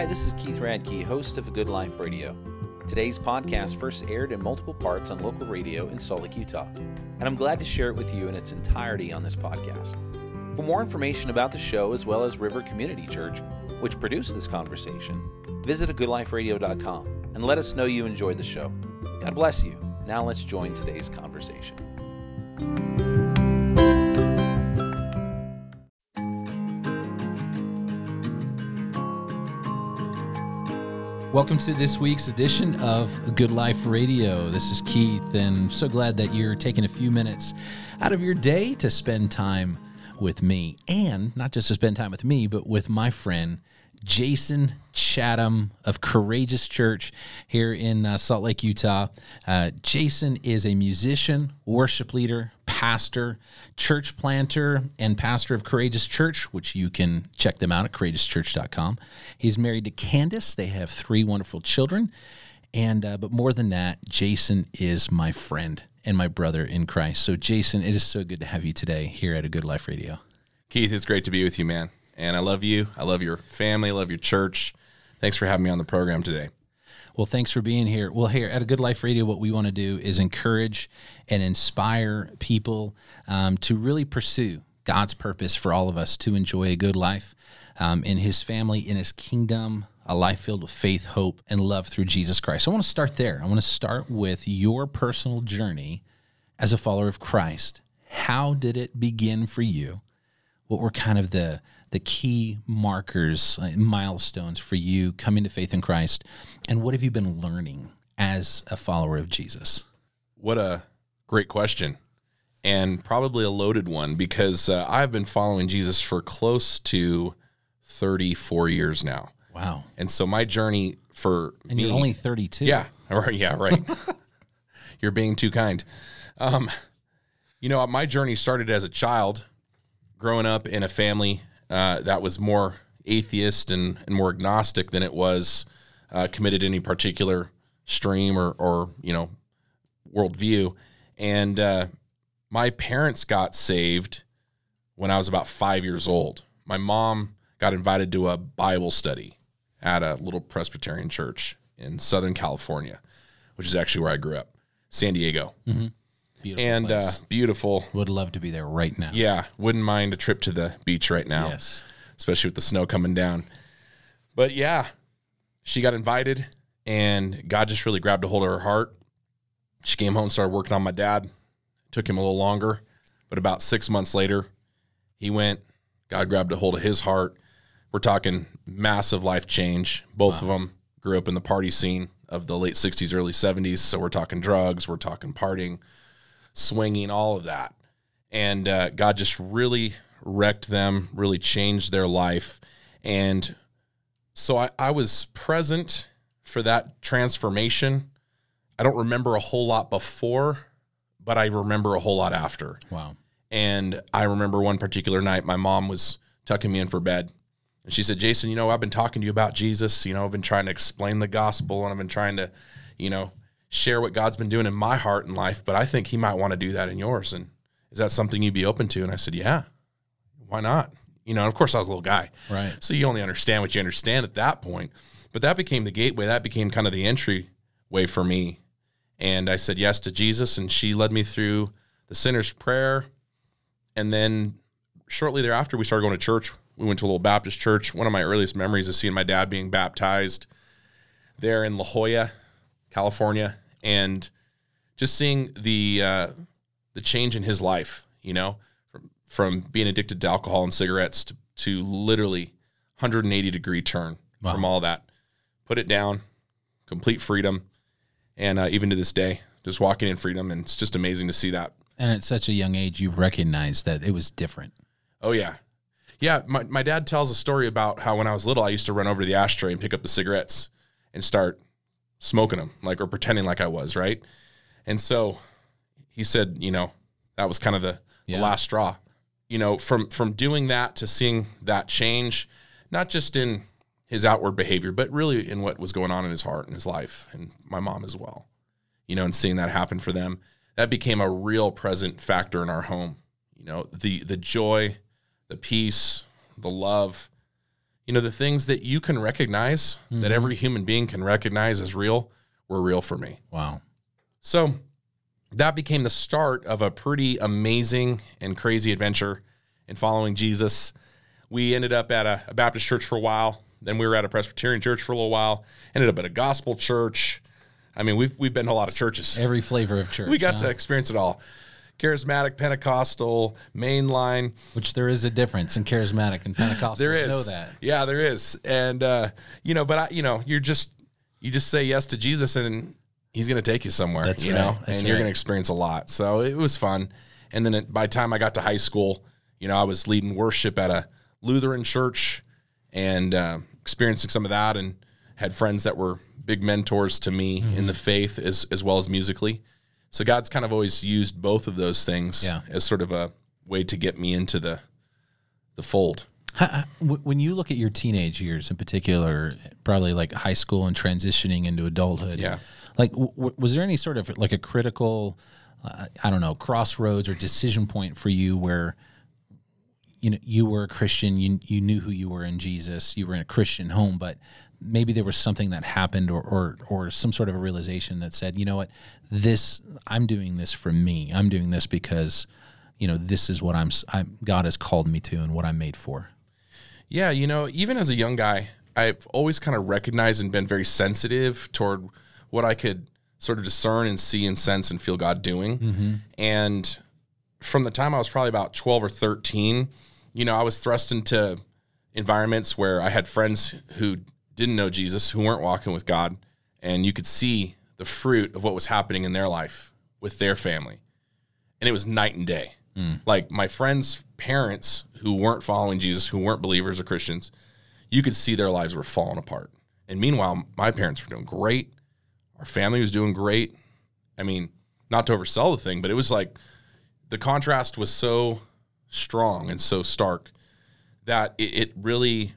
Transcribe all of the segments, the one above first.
Hi, this is Keith Radke, host of A Good Life Radio. Today's podcast first aired in multiple parts on local radio in Salt Lake, Utah, and I'm glad to share it with you in its entirety on this podcast. For more information about the show as well as River Community Church, which produced this conversation, visit agoodliferadio.com and let us know you enjoyed the show. God bless you. Now let's join today's conversation. Welcome to this week's edition of Good Life Radio. This is Keith, and so glad that you're taking a few minutes out of your day to spend time with me. And not just to spend time with me, but with my friend Jason Chatham of Courageous Church here in uh, Salt Lake, Utah. Uh, Jason is a musician, worship leader, pastor, church planter, and pastor of Courageous Church, which you can check them out at courageouschurch.com. He's married to Candace. They have three wonderful children. And uh, but more than that, Jason is my friend and my brother in Christ. So Jason, it is so good to have you today here at A Good Life Radio. Keith, it's great to be with you, man. And I love you. I love your family. I love your church. Thanks for having me on the program today. Well, thanks for being here. Well, here at A Good Life Radio, what we want to do is encourage and inspire people um, to really pursue God's purpose for all of us to enjoy a good life um, in His family, in His kingdom, a life filled with faith, hope, and love through Jesus Christ. I want to start there. I want to start with your personal journey as a follower of Christ. How did it begin for you? What were kind of the the key markers, uh, milestones for you coming to faith in Christ? And what have you been learning as a follower of Jesus? What a great question. And probably a loaded one because uh, I've been following Jesus for close to 34 years now. Wow. And so my journey for And me, you're only 32. Yeah. Yeah, right. you're being too kind. Um, you know, my journey started as a child growing up in a family uh, that was more atheist and, and more agnostic than it was uh, committed to any particular stream or, or you know worldview. And uh, my parents got saved when I was about five years old. My mom got invited to a Bible study at a little Presbyterian church in Southern California, which is actually where I grew up, San Diego. Mm-hmm. Beautiful and uh, beautiful. Would love to be there right now. Yeah, wouldn't mind a trip to the beach right now, Yes. especially with the snow coming down. But yeah, she got invited, and God just really grabbed a hold of her heart. She came home, started working on my dad. Took him a little longer, but about six months later, he went. God grabbed a hold of his heart. We're talking massive life change. Both of them grew up in the party scene of the late 60s, early 70s. So we're talking drugs, we're talking partying, swinging, all of that. And uh, God just really wrecked them, really changed their life. And so I, I was present for that transformation. I don't remember a whole lot before, but I remember a whole lot after. Wow. And I remember one particular night, my mom was tucking me in for bed. And she said, Jason, you know, I've been talking to you about Jesus. You know, I've been trying to explain the gospel and I've been trying to, you know, share what God's been doing in my heart and life, but I think He might want to do that in yours. And is that something you'd be open to? And I said, Yeah, why not? You know, and of course, I was a little guy. Right. So you only understand what you understand at that point. But that became the gateway. That became kind of the entry way for me. And I said yes to Jesus, and she led me through the sinner's prayer. And then shortly thereafter, we started going to church. We went to a little Baptist church. One of my earliest memories is seeing my dad being baptized there in La Jolla, California, and just seeing the uh, the change in his life. You know, from from being addicted to alcohol and cigarettes to, to literally 180 degree turn Wow. from all that. Put it down, complete freedom, and uh, even to this day, just walking in freedom, and it's just amazing to see that. And at such a young age, you recognized that it was different. Oh yeah, yeah. My my dad tells a story about how when I was little, I used to run over to the ashtray and pick up the cigarettes and start smoking them, like or pretending like I was right. And so he said, you know, that was kind of the, Yeah. the last straw. You know, from from doing that to seeing that change, not just in his outward behavior, but really in what was going on in his heart and his life, and my mom as well. You know, and seeing that happen for them, that became a real present factor in our home. You know, the the joy, the peace, the love. You know, the things that you can recognize, that every mm-hmm. human being can recognize as real, were real for me. Wow. So that became the start of a pretty amazing and crazy adventure in following Jesus. We ended up at a, a Baptist church for a while. Then we were at a Presbyterian church for a little while. Ended up at a gospel church. I mean, we've we've been to a lot of churches. Every flavor of church. We got huh? to experience it all. Charismatic, Pentecostal, mainline. Which there is a difference in charismatic and Pentecostal. There is. Know that. Yeah, there is. And uh, you know, but I, you know, you're just you just say yes to Jesus and he's going to take you somewhere, That's you right. know, That's and you're going to experience a lot. So it was fun. And then it, by the time I got to high school, you know, I was leading worship at a Lutheran church and uh, experiencing some of that and had friends that were big mentors to me Mm-hmm. in the faith as, as well as musically. So God's kind of always used both of those things Yeah. as sort of a way to get me into the the fold. When you look at your teenage years in particular, probably like high school and transitioning into adulthood, Yeah. like w- was there any sort of like a critical, uh, I don't know, crossroads or decision point for you where you know you were a Christian, you you knew who you were in Jesus, you were in a Christian home, but maybe there was something that happened or or or some sort of a realization that said, you know what, this I'm doing this for me, I'm doing this because you know this is what I'm, I'm God has called me to and what I'm made for. Yeah, you know, even as a young guy, I've always kind of recognized and been very sensitive toward what I could sort of discern and see and sense and feel God doing. Mm-hmm. And from the time I was probably about 12 or 13, you know, I was thrust into environments where I had friends who didn't know Jesus, who weren't walking with God, and you could see the fruit of what was happening in their life with their family. And it was night and day. Hmm. Like my friends' parents who weren't following Jesus, who weren't believers or Christians, you could see their lives were falling apart. And meanwhile, my parents were doing great. Our family was doing great. I mean, not to oversell the thing, but it was like the contrast was so strong and so stark that it, it really,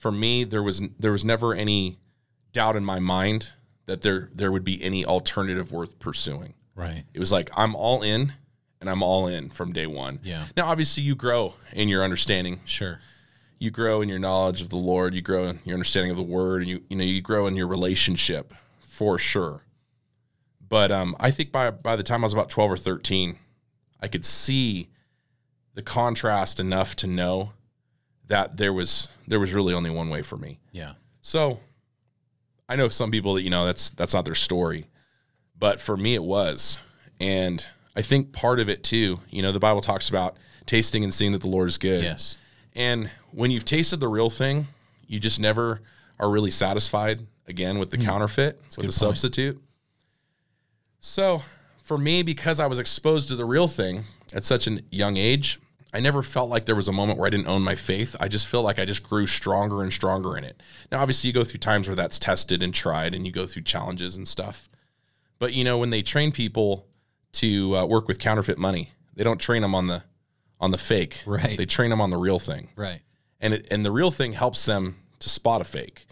for me, there was there was never any doubt in my mind that there there would be any alternative worth pursuing. Right. It was like I'm all in, and I'm all in from day one. Yeah. Now, obviously, you grow in your understanding. Sure. You grow in your knowledge of the Lord. You grow in your understanding of the Word, and you you know you grow in your relationship for sure. But um, I think by by the time I was about twelve or thirteen, I could see the contrast enough to know that there was there was really only one way for me. Yeah. So I know some people that you know that's that's not their story, but for me it was. And I think part of it too, you know, the Bible talks about tasting and seeing that the Lord is good. Yes. And when you've tasted the real thing, you just never are really satisfied again with the counterfeit, with the point. substitute. So for me, because I was exposed to the real thing at such a young age, I never felt like there was a moment where I didn't own my faith. I just feel like I just grew stronger and stronger in it. Now, obviously, you go through times where that's tested and tried, and you go through challenges and stuff. But you know, when they train people to uh, work with counterfeit money, they don't train them on the on the fake. Right. They train them on the real thing Right. and it, and the real thing helps them to spot a fake.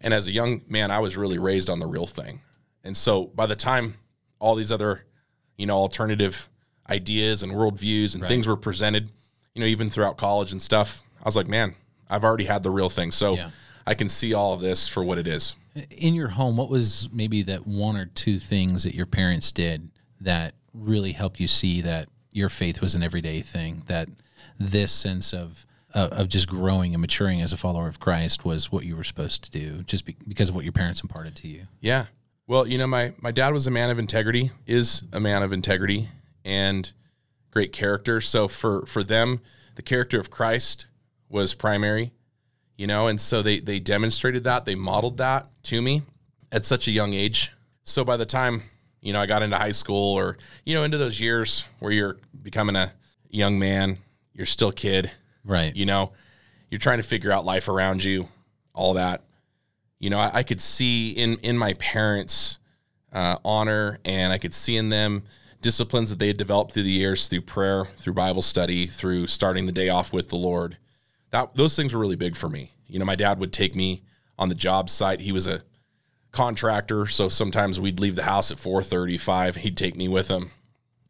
And as a young man, I was really raised on the real thing. And so by the time all these other, you know, alternative ideas and worldviews and things were presented, you know, even throughout college and stuff, I was like, man, I've already had the real thing. So Yeah. I can see all of this for what it is. In your home, what was maybe that one or two things that your parents did that really helped you see that your faith was an everyday thing? That this sense of uh, of just growing and maturing as a follower of Christ was what you were supposed to do, just be, because of what your parents imparted to you. Yeah. Well, you know, my my dad was a man of integrity, is a man of integrity and great character. So for for them, the character of Christ was primary, you know, and so they they demonstrated that, they modeled that to me at such a young age. So by the time, you know, I got into high school or, you know, into those years where you're becoming a young man, you're still a kid, Right. you know you're trying to figure out life around you all that you know i, I could see in in my parents uh, honor and i could see in them disciplines that they had developed through the years through prayer through bible study through starting the day off with the lord. That those things were really big for me. You know my dad would take me on the job site. He was a contractor so sometimes we'd leave the house at 4.35 he'd take me with him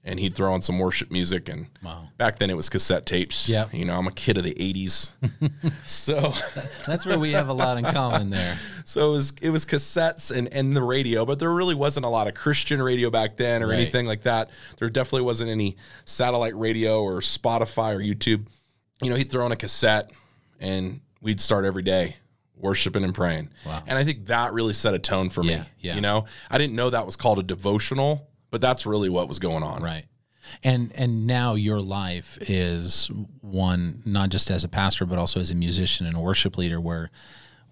and he'd throw on some worship music. And Wow. back then it was cassette tapes. yeah You know, I'm a kid of the 80s. so That's where we have a lot in common there. so it was it was cassettes and, and the radio, but there really wasn't a lot of Christian radio back then or Right. anything like that. There definitely wasn't any satellite radio or Spotify or YouTube. You know, he'd throw on a cassette and we'd start every day worshiping and praying. Wow. And I think that really set a tone for Yeah, me. yeah. You know, I didn't know that was called a devotional, but that's really what was going on. Right. And and now your life is one not just as a pastor but also as a musician and a worship leader where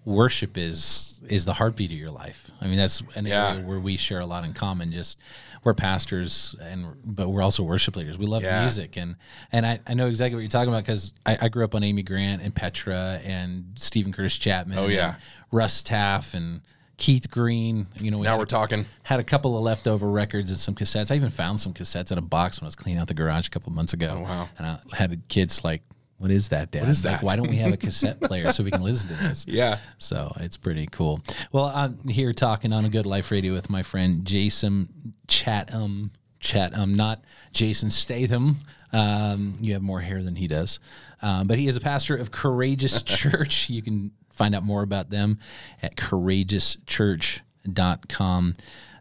worship is is the heartbeat of your life. I mean that's an Yeah. area where we share a lot in common just we're pastors and but we're also worship leaders. We love Yeah. music and and I, I know exactly what you're talking about because I, I grew up on Amy Grant and Petra and Steven Curtis Chapman. Oh, yeah. Russ Taff and Keith Green. You know, we Now had we're talking. had a couple of leftover records and some cassettes. I even found some cassettes in a box when I was cleaning out the garage a couple months ago. Oh, wow. And I had the kids like, "What is that, Dad? What is Like, that? why don't we have a cassette player so we can listen to this?" Yeah. So it's pretty cool. Well, I'm here talking on a Good Life Radio with my friend Jason Chatham. Chatham, not Jason Statham. Um, you have more hair than he does, um, but he is a pastor of Courageous Church. You can find out more about them at courageouschurch.com.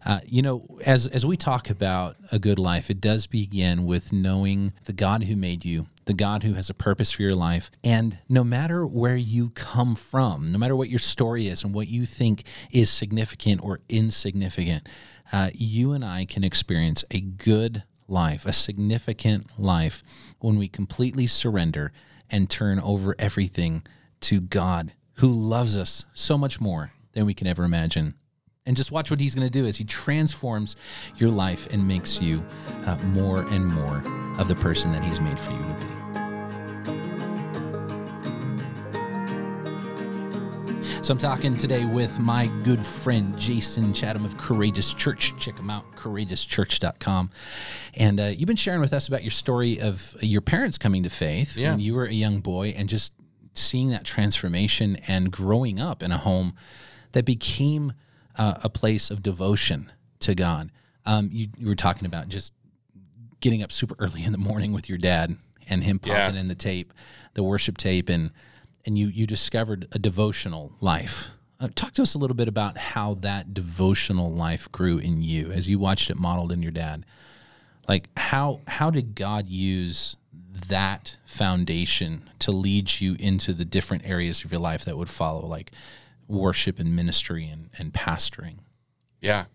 Uh, you know, as as we talk about a good life, it does begin with knowing the God who made you, the God who has a purpose for your life, and no matter where you come from, no matter what your story is and what you think is significant or insignificant, uh, you and I can experience a good life, a significant life, when we completely surrender and turn over everything to God, who loves us so much more than we can ever imagine. And just watch what he's going to do as he transforms your life and makes you uh, more and more of the person that he's made for you to be. So I'm talking today with my good friend Jason Chatham of Courageous Church. Check him out, courageouschurch.com. And uh, you've been sharing with us about your story of your parents coming to faith Yeah. when you were a young boy and just seeing that transformation and growing up in a home that became uh, a place of devotion to God. Um, you, you were talking about just getting up super early in the morning with your dad and him popping Yeah. in the tape, the worship tape, and and you you discovered a devotional life. Uh, talk to us a little bit about how that devotional life grew in you as you watched it modeled in your dad. Like how how did God use that foundation to lead you into the different areas of your life that would follow, like worship and ministry and, and pastoring? Yeah.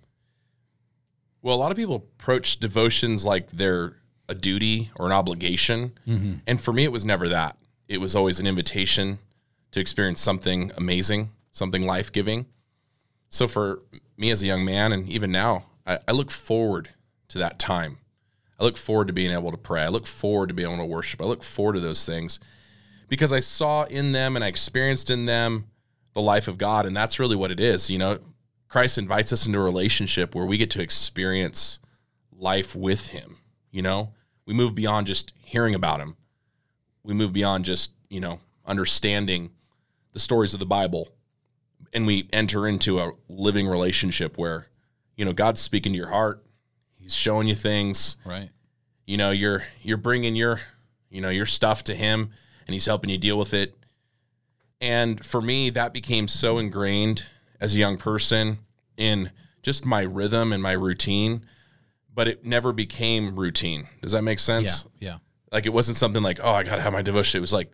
Well, a lot of people approach devotions like they're a duty or an obligation. Mm-hmm. And for me, it was never that. It was always an invitation to experience something amazing, something life giving. So for me as a young man, and even now, I, I look forward to that time. I look forward to being able to pray. I look forward to being able to worship. I look forward to those things because I saw in them and I experienced in them the life of God. And that's really what it is. You know, Christ invites us into a relationship where we get to experience life with Him. You know, we move beyond just hearing about Him, we move beyond just, you know, understanding the stories of the Bible. And we enter into a living relationship where, you know, God's speaking to your heart. He's showing you things Right. you know you're you're bringing your you know your stuff to him and he's helping you deal with it and for me that became so ingrained as a young person in just my rhythm and my routine but it never became routine does that make sense? Yeah. Yeah. like it wasn't something like oh i gotta have my devotion it was like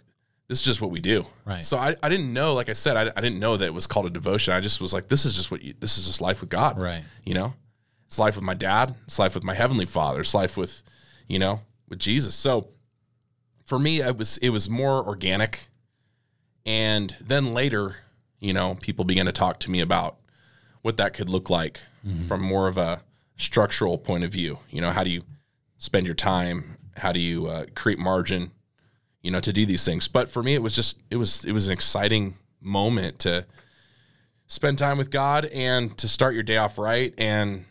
this is just what we do Right. so i, I didn't know like i said I, I didn't know that it was called a devotion i just was like this is just what you this is just life with god Right. you know it's life with my dad. It's life with my heavenly father. It's life with you know with jesus. So for me it was it was more organic. And then later you know people began to talk to me about what that could look like from more of a structural point of view. You know how do you spend your time? How do you uh, create margin you know to do these things? But for me it was just it was it was an exciting moment to spend time with god and to start your day off right and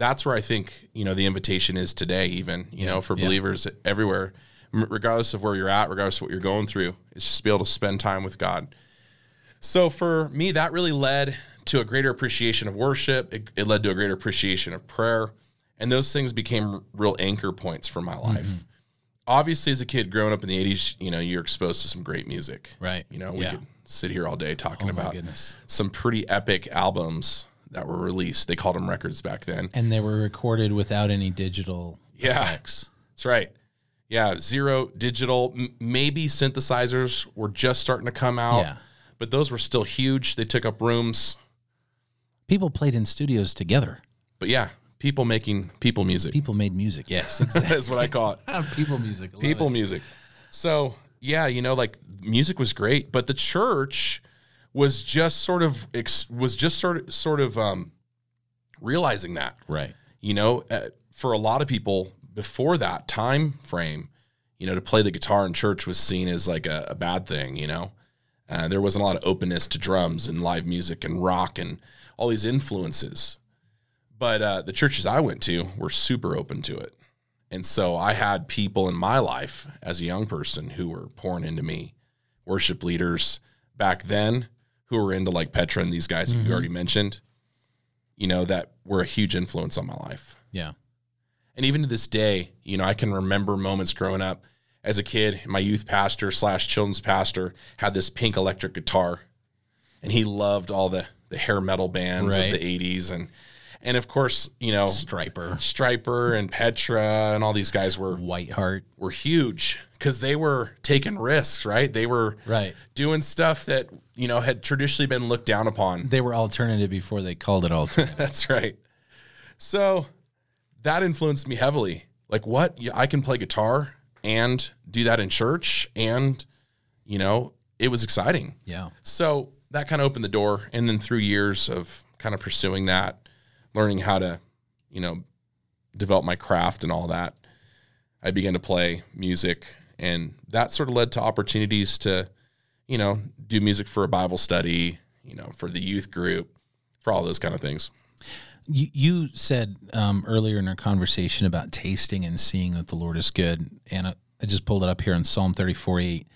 that's where i think you know the invitation is today even you know for yeah. believers everywhere regardless of where you're at regardless of what you're going through it's just be able to spend time with god so for me that really led to a greater appreciation of worship it, it led to a greater appreciation of prayer And those things became real anchor points for my life. Mm-hmm. Obviously, as a kid growing up in the 80s, you know, you're exposed to some great music. Right. You know, we Yeah. could sit here all day talking Oh about goodness. some pretty epic albums that were released. They called them records back then. And they were recorded without any digital Yeah. effects. That's right. Yeah, zero digital. M- maybe synthesizers were just starting to come out, Yeah. but those were still huge. They took up rooms. People played in studios together. But yeah, people making people music. People made music. Yes, exactly. That's what I call it. people music. People it. music. So yeah, you know, like music was great, but the church was just sort of ex- was just sort of sort of um, realizing that. Right. you know uh, for a lot of people before that time frame you know to play the guitar in church was seen as like a, a bad thing you know uh, there wasn't a lot of openness to drums and live music and rock and all these influences but uh, the churches i went to were super open to it and so i had people in my life as a young person who were pouring into me worship leaders back then who were into like petra and these guys you mm-hmm. already mentioned you know that were a huge influence on my life Yeah. and even to this day, you know, I can remember moments growing up as a kid. My youth pastor slash children's pastor had this pink electric guitar, and he loved all the the hair metal bands Right. of the '80s, and and of course, you know, Stryper, Stryper and Petra and all these guys were Whiteheart. were huge because they were taking risks, right? They were Right. doing stuff that you know had traditionally been looked down upon. They were alternative before they called it alternative. That's right. So that influenced me heavily. Like, what? I can play guitar and do that in church. And, you know, it was exciting. yeah. So that kind of opened the door. And then through years of kind of pursuing that, learning how to, you know, develop my craft and all that, I began to play music. And that sort of led to opportunities to, you know, do music for a Bible study, you know, for the youth group, for all those kind of things. You, you said um, earlier in our conversation about tasting and seeing that the Lord is good, and I, I just pulled it up here in Psalm 34 8. It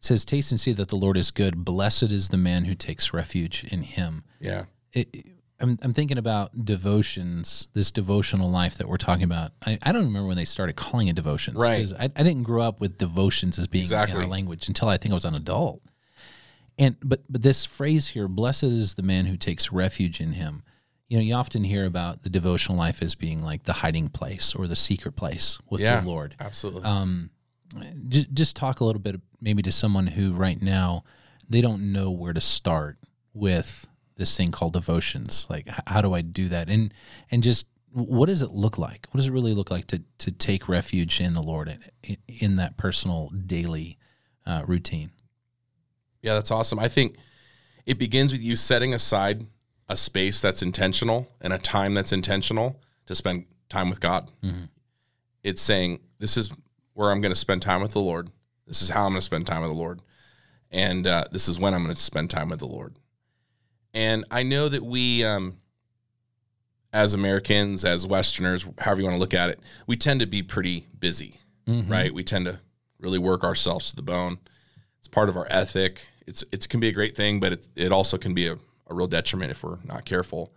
says, Taste and see that the Lord is good. Blessed is the man who takes refuge in him. Yeah. It, it- I'm, I'm thinking about devotions, this devotional life that we're talking about. I, I don't remember when they started calling it devotions. Right. I, I didn't grow up with devotions as being in Exactly. our language until I think I was an adult. And but but this phrase here, blessed is the man who takes refuge in him. You know, you often hear about the devotional life as being like the hiding place or the secret place with Yeah. the Lord. Absolutely. Um, just, just talk a little bit maybe to someone who right now they don't know where to start with this thing called devotions. Like, how do I do that? And and just what does it look like? What does it really look like to to take refuge in the Lord in, in that personal daily uh, routine? yeah, that's awesome. I think it begins with you setting aside a space that's intentional and a time that's intentional to spend time with God. It's saying, this is where I'm going to spend time with the Lord. This is how I'm going to spend time with the Lord. And uh, this is when I'm going to spend time with the Lord. And I know that we, um, as Americans, as Westerners, however you want to look at it, we tend to be pretty busy, right? We tend to really work ourselves to the bone. It's part of our ethic. It's it can be a great thing, but it, it also can be a, a real detriment if we're not careful.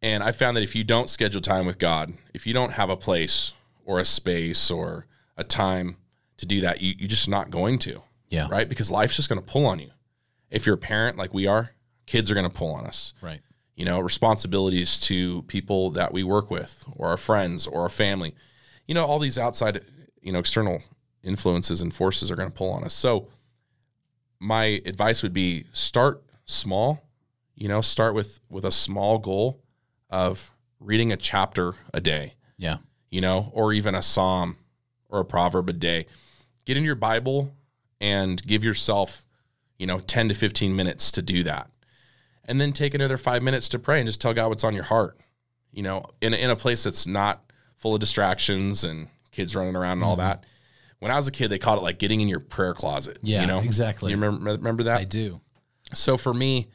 And I found that if you don't schedule time with God, if you don't have a place or a space or a time to do that, you, you're just not going to, Yeah. right? Because life's just going to pull on you. If you're a parent like we are, kids are going to pull on us Right. you know, responsibilities to people that we work with or our friends or our family. You know, all these outside, you know, external influences and forces are going to pull on us. So my advice would be start small, you know, start with with a small goal of reading a chapter a day, Yeah. you know, or even a psalm or a proverb a day. Get in your Bible and give yourself, you know, 10 to 15 minutes to do that. And then take another 5 minutes to pray and just tell God what's on your heart. You know, in a, in a place that's not full of distractions and kids running around and all mm-hmm. that. When I was a kid, they called it like getting in your prayer closet. Yeah, you know exactly. You remember remember that? I do. So for me,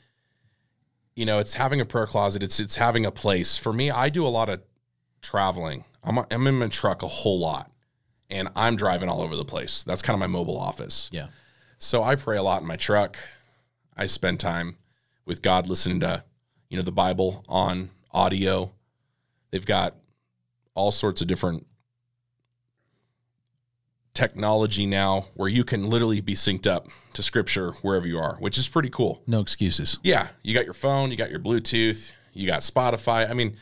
you know, it's having a prayer closet. It's it's having a place. For me, I do a lot of traveling. I'm I'm in my truck a whole lot, and I'm driving all over the place. That's kind of my mobile office. Yeah. So I pray a lot in my truck. I spend time with God, listening to you know the Bible on audio. They've got all sorts of different technology now where you can literally be synced up to scripture wherever you are, which is pretty cool. No excuses. Yeah, you got your phone, you got your Bluetooth, you got Spotify. I mean,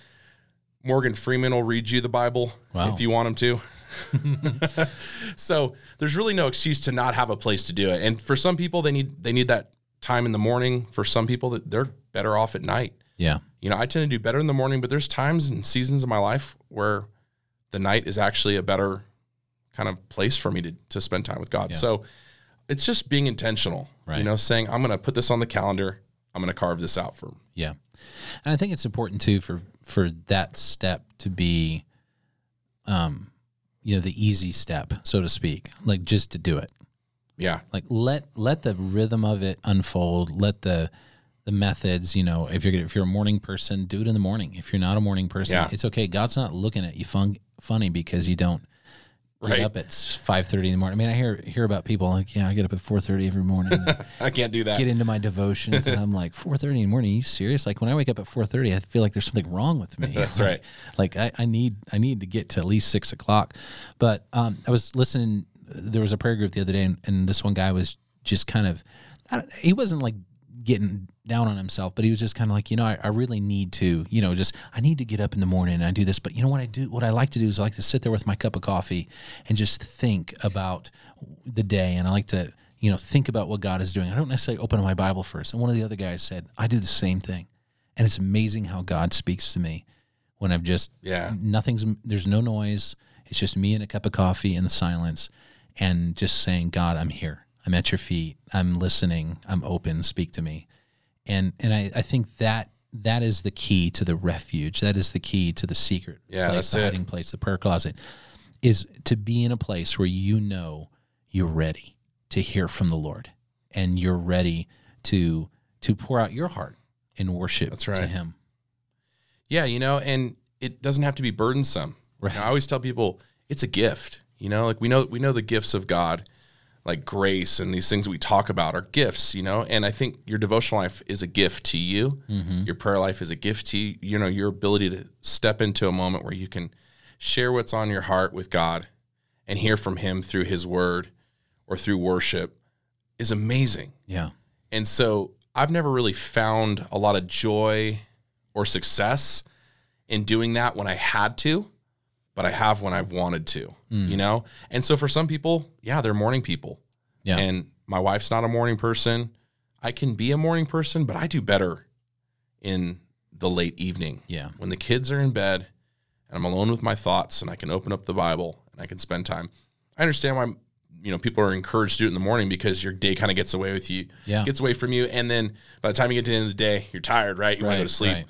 Morgan Freeman will read you the Bible Wow. if you want him to. so there's really no excuse to not have a place to do it. And for some people, they need they need that time in the morning. For some people, that they're better off at night. Yeah. You know, I tend to do better in the morning, but there's times and seasons of my life where the night is actually a better kind of place for me to, to spend time with God. Yeah. So it's just being intentional, Right. you know, saying, I'm going to put this on the calendar. I'm going to carve this out for Yeah. And I think it's important too for for that step to be um you know the easy step so to speak like just to do it Yeah. like let let the rhythm of it unfold let the the methods you know if you're if you're a morning person do it in the morning if you're not a morning person Yeah. it's okay god's not looking at you fun, funny because you don't Right. get up at 5.30 in the morning i mean i hear hear about people like yeah i get up at 4.30 every morning I can't do that. get into my devotions and I'm like 4:30 in the morning. Are you serious? Like when I wake up at 4:30, I feel like there's something wrong with me. That's Like- right. Like I, I need I need to get to at least six o'clock. But um, I was listening. There was a prayer group the other day, and, and this one guy was just kind of, I he wasn't like getting down on himself, but he was just kind of like, you know, I, I really need to, you know, just I need to get up in the morning and I do this. But you know what I do? What I like to do is I like to sit there with my cup of coffee and just think about the day, and I like to, you know, think about what God is doing. I don't necessarily open my Bible first. And one of the other guys said, I do the same thing, and it's amazing how God speaks to me when I've just Yeah. nothing's there's no noise. It's just me and a cup of coffee in the silence, and just saying, God, I'm here. I'm at your feet. I'm listening. I'm open. Speak to me. And and I, I think that that is the key to the refuge. That is the key to the secret Yeah, place, the it. hiding place, the prayer closet, is to be in a place where you know you're ready to hear from the Lord, and you're ready to to pour out your heart in worship That's to. Him. Yeah, you know, and it doesn't have to be burdensome. Right. You know, I always tell people it's a gift. You know, like we know we know the gifts of God, like grace and these things we talk about are gifts. You know, and I think your devotional life is a gift to you. Mm-hmm. Your prayer life is a gift to you. You know, your ability to step into a moment where you can share what's on your heart with God and hear from Him through His Word or through worship is amazing. Yeah. And so I've never really found a lot of joy or success in doing that when I had to, but I have when I've wanted to, mm. you know? And so for some people, yeah, they're morning people. Yeah. And my wife's not a morning person. I can be a morning person, but I do better in the late evening Yeah. when the kids are in bed and I'm alone with my thoughts and I can open up the Bible and I can spend time. I understand why you know people are encouraged to do it in the morning because your day kind of gets away with you, Yeah. gets away from you, and then by the time you get to the end of the day, you're tired, right? You want to go to sleep. right.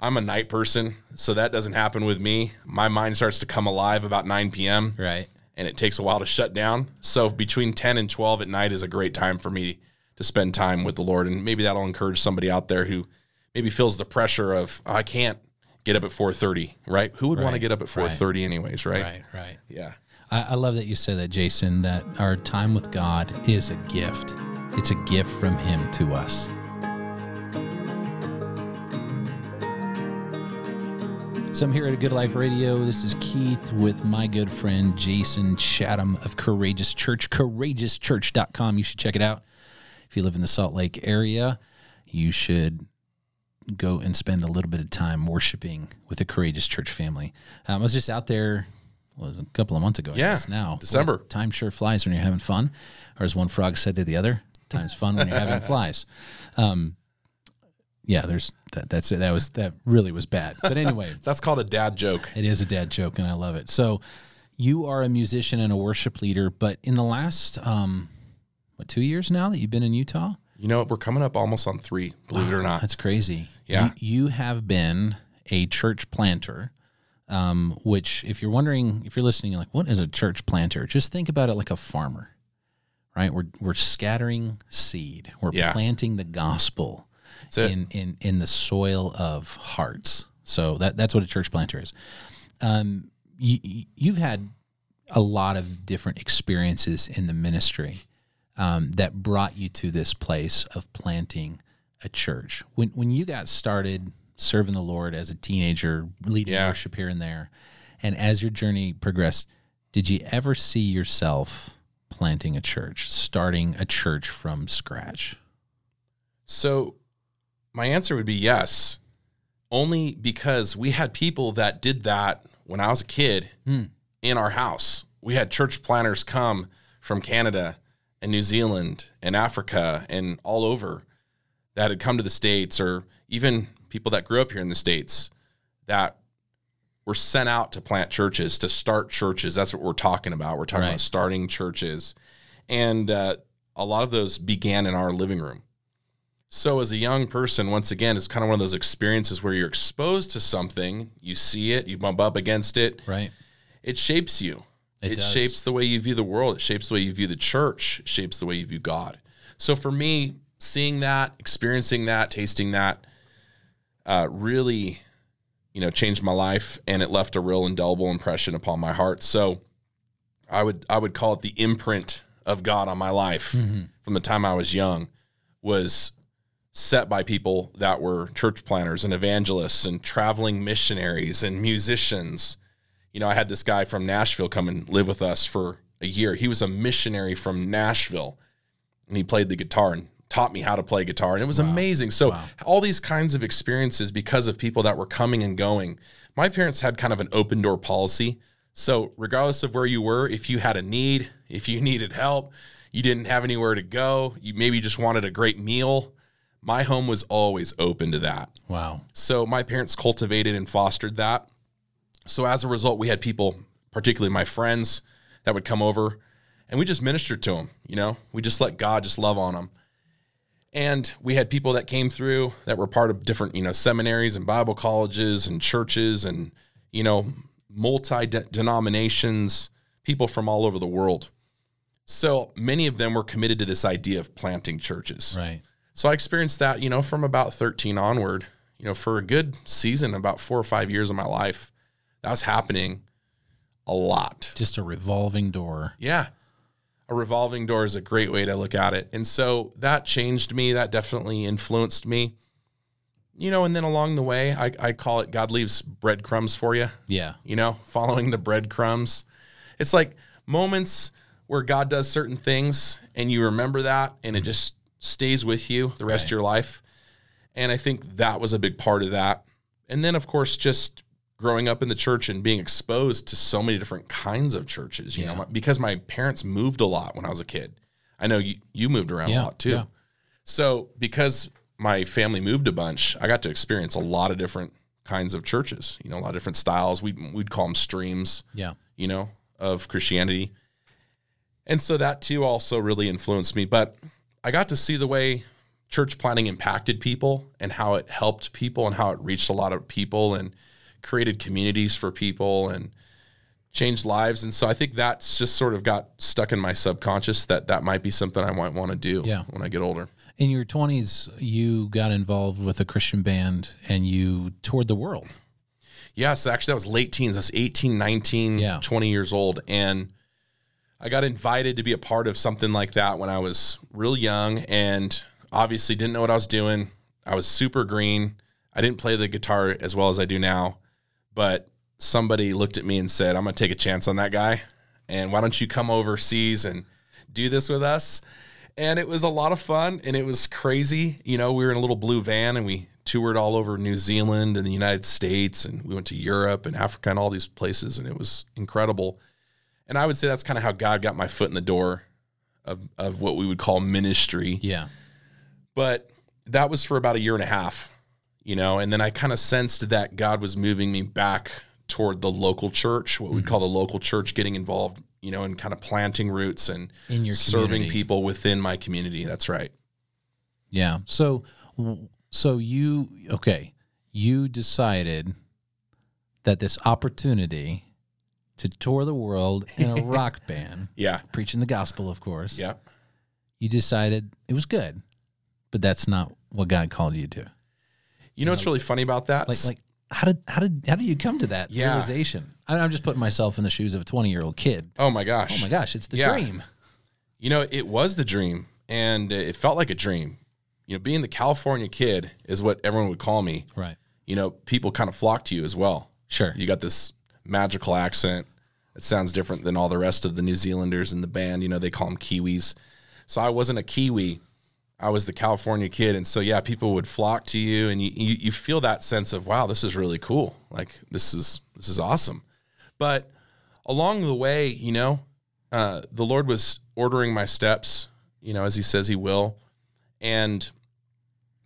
I'm a night person, so that doesn't happen with me. My mind starts to come alive about 9 p.m. Right. and it takes a while to shut down. So between 10 and 12 at night is a great time for me to spend time with the Lord, and maybe that'll encourage somebody out there who maybe feels the pressure of "Oh, I can't get up at 4:30, right? Who would want to get up at 4:30 anyways, right? Right. Right. Yeah. I, I love that you said that, Jason, that our time with God is a gift. It's a gift from Him to us. So I'm here at a Good Life Radio. This is Keith with my good friend Jason Chatham of Courageous Church, courageouschurch.com. You should check it out. If you live in the Salt Lake area, you should go and spend a little bit of time worshiping with the Courageous Church family. Um, I was just out there well, a couple of months ago. I Yeah, guess now December. Boy, time sure flies when you're having fun, or as one frog said to the other, "Time's fun when you're having flies." Um, yeah, there's that. That's it. That was that really was bad. But anyway, That's called a dad joke. it is a dad joke, and I love it. So, you are a musician and a worship leader, but in the last um, what two years now that you've been in Utah? You know, we're coming up almost on 3, believe it or not. That's crazy. Yeah. You, you have been a church planter, um, which, if you're wondering, if you're listening, you're like, what is a church planter? Just think about it like a farmer, right? We're, we're scattering seed, we're Yeah. planting the gospel. In, in, in the soil of hearts. So that, that's what a church planter is. Um, you, you- you've had a lot of different experiences in the ministry um, that brought you to this place of planting a church. When when you got started serving the Lord as a teenager, leading Yeah. worship here and there, And as your journey progressed, did you ever see yourself planting a church, starting a church from scratch? So my answer would be yes, only because we had people that did that when I was a kid in our house. We had church planters come from Canada and New Zealand and Africa and all over that had come to the States, or even people that grew up here in the States that were sent out to plant churches, to start churches. That's what we're talking about. We're talking Right. about starting churches. And uh, a lot of those began in our living room. So, as a young person, once again, it's kind of one of those experiences where you're exposed to something, you see it, you bump up against it, Right. it shapes you. It It, shapes the way you view the world. It shapes the way you view the church. It shapes the way you view God. So for me, seeing that, experiencing that, tasting that, uh, really, you know, changed my life, and it left a real indelible impression upon my heart. So I would I would call it the imprint of God on my life Mm-hmm. from the time I was young was set by people that were church planters and evangelists and traveling missionaries and musicians. You know, I had this guy from Nashville come and live with us for a year. He was a missionary from Nashville and he played the guitar and taught me how to play guitar and it was amazing. So all these kinds of experiences because of people that were coming and going. My parents had kind of an open door policy. So regardless of where you were, if you had a need, if you needed help, you didn't have anywhere to go, you maybe just wanted a great meal, my home was always open to that. Wow. So my parents cultivated and fostered that. So as a result, we had people, particularly my friends, that would come over and we just ministered to them. You know, we just let God just love on them. And we had people that came through that were part of different, you know, seminaries and Bible colleges and churches and, you know, multi denominations, people from all over the world. So many of them were committed to this idea of planting churches. Right. So I experienced that, you know, from about 13 onward, you know, for a good season, about four or five years of my life. That was happening a lot. Just a revolving door. Yeah. A revolving door is a great way to look at it. And so that changed me. That definitely influenced me. You know, and then along the way, I, I call it God leaves breadcrumbs for you, Yeah. you know, following the breadcrumbs. It's like moments where God does certain things and you remember that and it mm-hmm. just stays with you the rest of your life. And I think that was a big part of that. And then, of course, just growing up in the church and being exposed to so many different kinds of churches, you Yeah. know, because my parents moved a lot when I was a kid. I know you, you moved around Yeah, a lot too. yeah. So, because my family moved a bunch, I got to experience a lot of different kinds of churches, you know, a lot of different styles. We, we'd call them streams Yeah. you know, of Christianity. And so that too also really influenced me. But I got to see the way church planting impacted people and how it helped people and how it reached a lot of people and created communities for people and changed lives. And so I think that's just sort of got stuck in my subconscious that that might be something I might want to do Yeah. when I get older. In your 20s, you got involved with a Christian band and you toured the world. Yeah, so actually that was late teens. I was 18, 19, Yeah. 20 years old. And I got invited to be a part of something like that when I was real young and obviously didn't know what I was doing. I was super green. I didn't play the guitar as well as I do now, but somebody looked at me and said, I'm going to take a chance on that guy. And why don't you come overseas and do this with us? And it was a lot of fun and it was crazy. You know, we were in a little blue van and we toured all over New Zealand and the United States and we went to Europe and Africa and all these places and it was incredible. And I would say that's kind of how God got my foot in the door of, of what we would call ministry Yeah. but that was for about a year and a half, you know, and then I kind of sensed that God was moving me back toward the local church, what we'd mm-hmm. call the local church, getting involved, you know, and kind of planting roots and In your serving community. people within my community. That's right. Yeah. So, so you, okay, you decided that this opportunity to tour the world in a rock band, Yeah. preaching the gospel, of course, Yeah. you decided it was good, but that's not what God called you to. You know what's really funny about that? Like, like, how did how did how did you come to that Yeah. realization? I, I'm just putting myself in the shoes of a 20 year old kid. oh my gosh. Oh my gosh, it's the Yeah. dream. You know, it was the dream and it felt like a dream. You know, being the California kid is what everyone would call me. Right. You know, people kind of flock to you as well. Sure. You got this magical accent. It sounds different than all the rest of the New Zealanders in the band. You know, they call them Kiwis. So I wasn't a Kiwi. I was the California kid. And so, yeah, people would flock to you and you, you, you feel that sense of, wow, this is really cool. Like, this is, this is awesome. But along the way, you know, uh, the Lord was ordering my steps, you know, as he says he will. And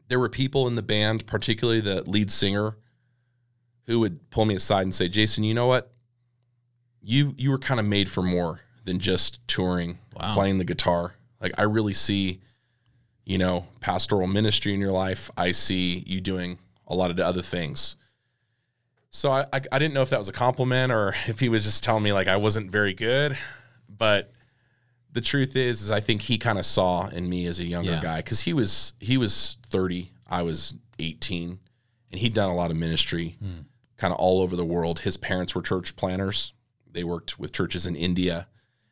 there were people in the band, particularly the lead singer, who would pull me aside and say, Jason, you know what? You you were kind of made for more than just touring, Wow. playing the guitar. Like I really see, you know, pastoral ministry in your life. I see you doing a lot of the other things. So I, I I didn't know if that was a compliment or if he was just telling me like I wasn't very good, but the truth is is I think he kind of saw in me as a younger Yeah. guy cuz he was he was 30, I was 18 and he'd done a lot of ministry hmm. Kind of all over the world. His parents were church planters. They worked with churches in India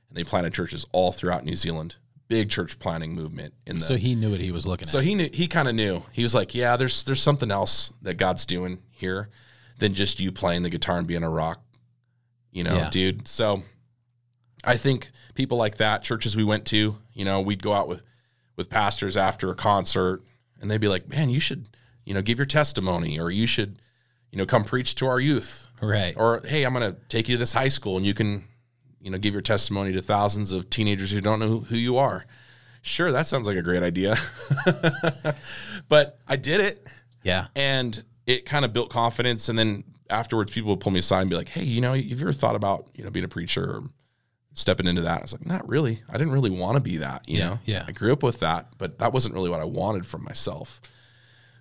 and they planted churches all throughout New Zealand. Big church planting movement in the So he knew what he was looking so at. he knew he kind of knew. He was like, "Yeah, there's there's something else that God's doing here than just you playing the guitar and being a rock, you know, Yeah. dude." So I think people like that, churches we went to, you know, we'd go out with with pastors after a concert and they'd be like, "Man, you should, you know, give your testimony or you should, you know, come preach to our youth." Right. Or, "Hey, I'm going to take you to this high school and you can, you know, give your testimony to thousands of teenagers who don't know who, you are." Sure, that sounds like a great idea. but I did it yeah. and it kind of built confidence and then afterwards people would pull me aside and be like hey you know have you ever thought about you know being a preacher or stepping into that i was like not really i didn't really want to be that you Yeah, know yeah. i grew up with that but that wasn't really what i wanted from myself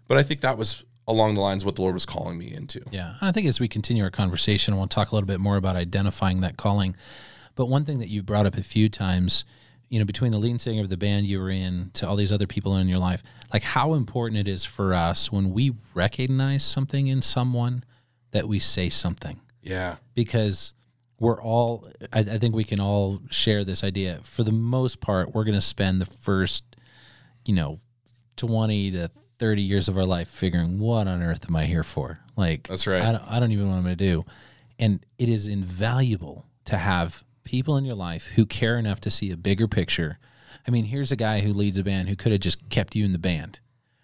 but i think that was along the lines of what the lord was calling me into Yeah. And I think as we continue our conversation, we'll talk a little bit more about identifying that calling. But one thing that you've brought up a few times, you know, between the lead singer of the band you were in to all these other people in your life, like how important it is for us when we recognize something in someone that we say something. yeah Because we're all, I, I think we can all share this idea. For the most part, we're going to spend the first, you know, 20 to 30 years of our life figuring what on earth am I here for? Like, That's right. I don't, I don't even know what I'm going to do. And it is invaluable to have people in your life who care enough to see a bigger picture. I mean, here's a guy who leads a band who could have just kept you in the band.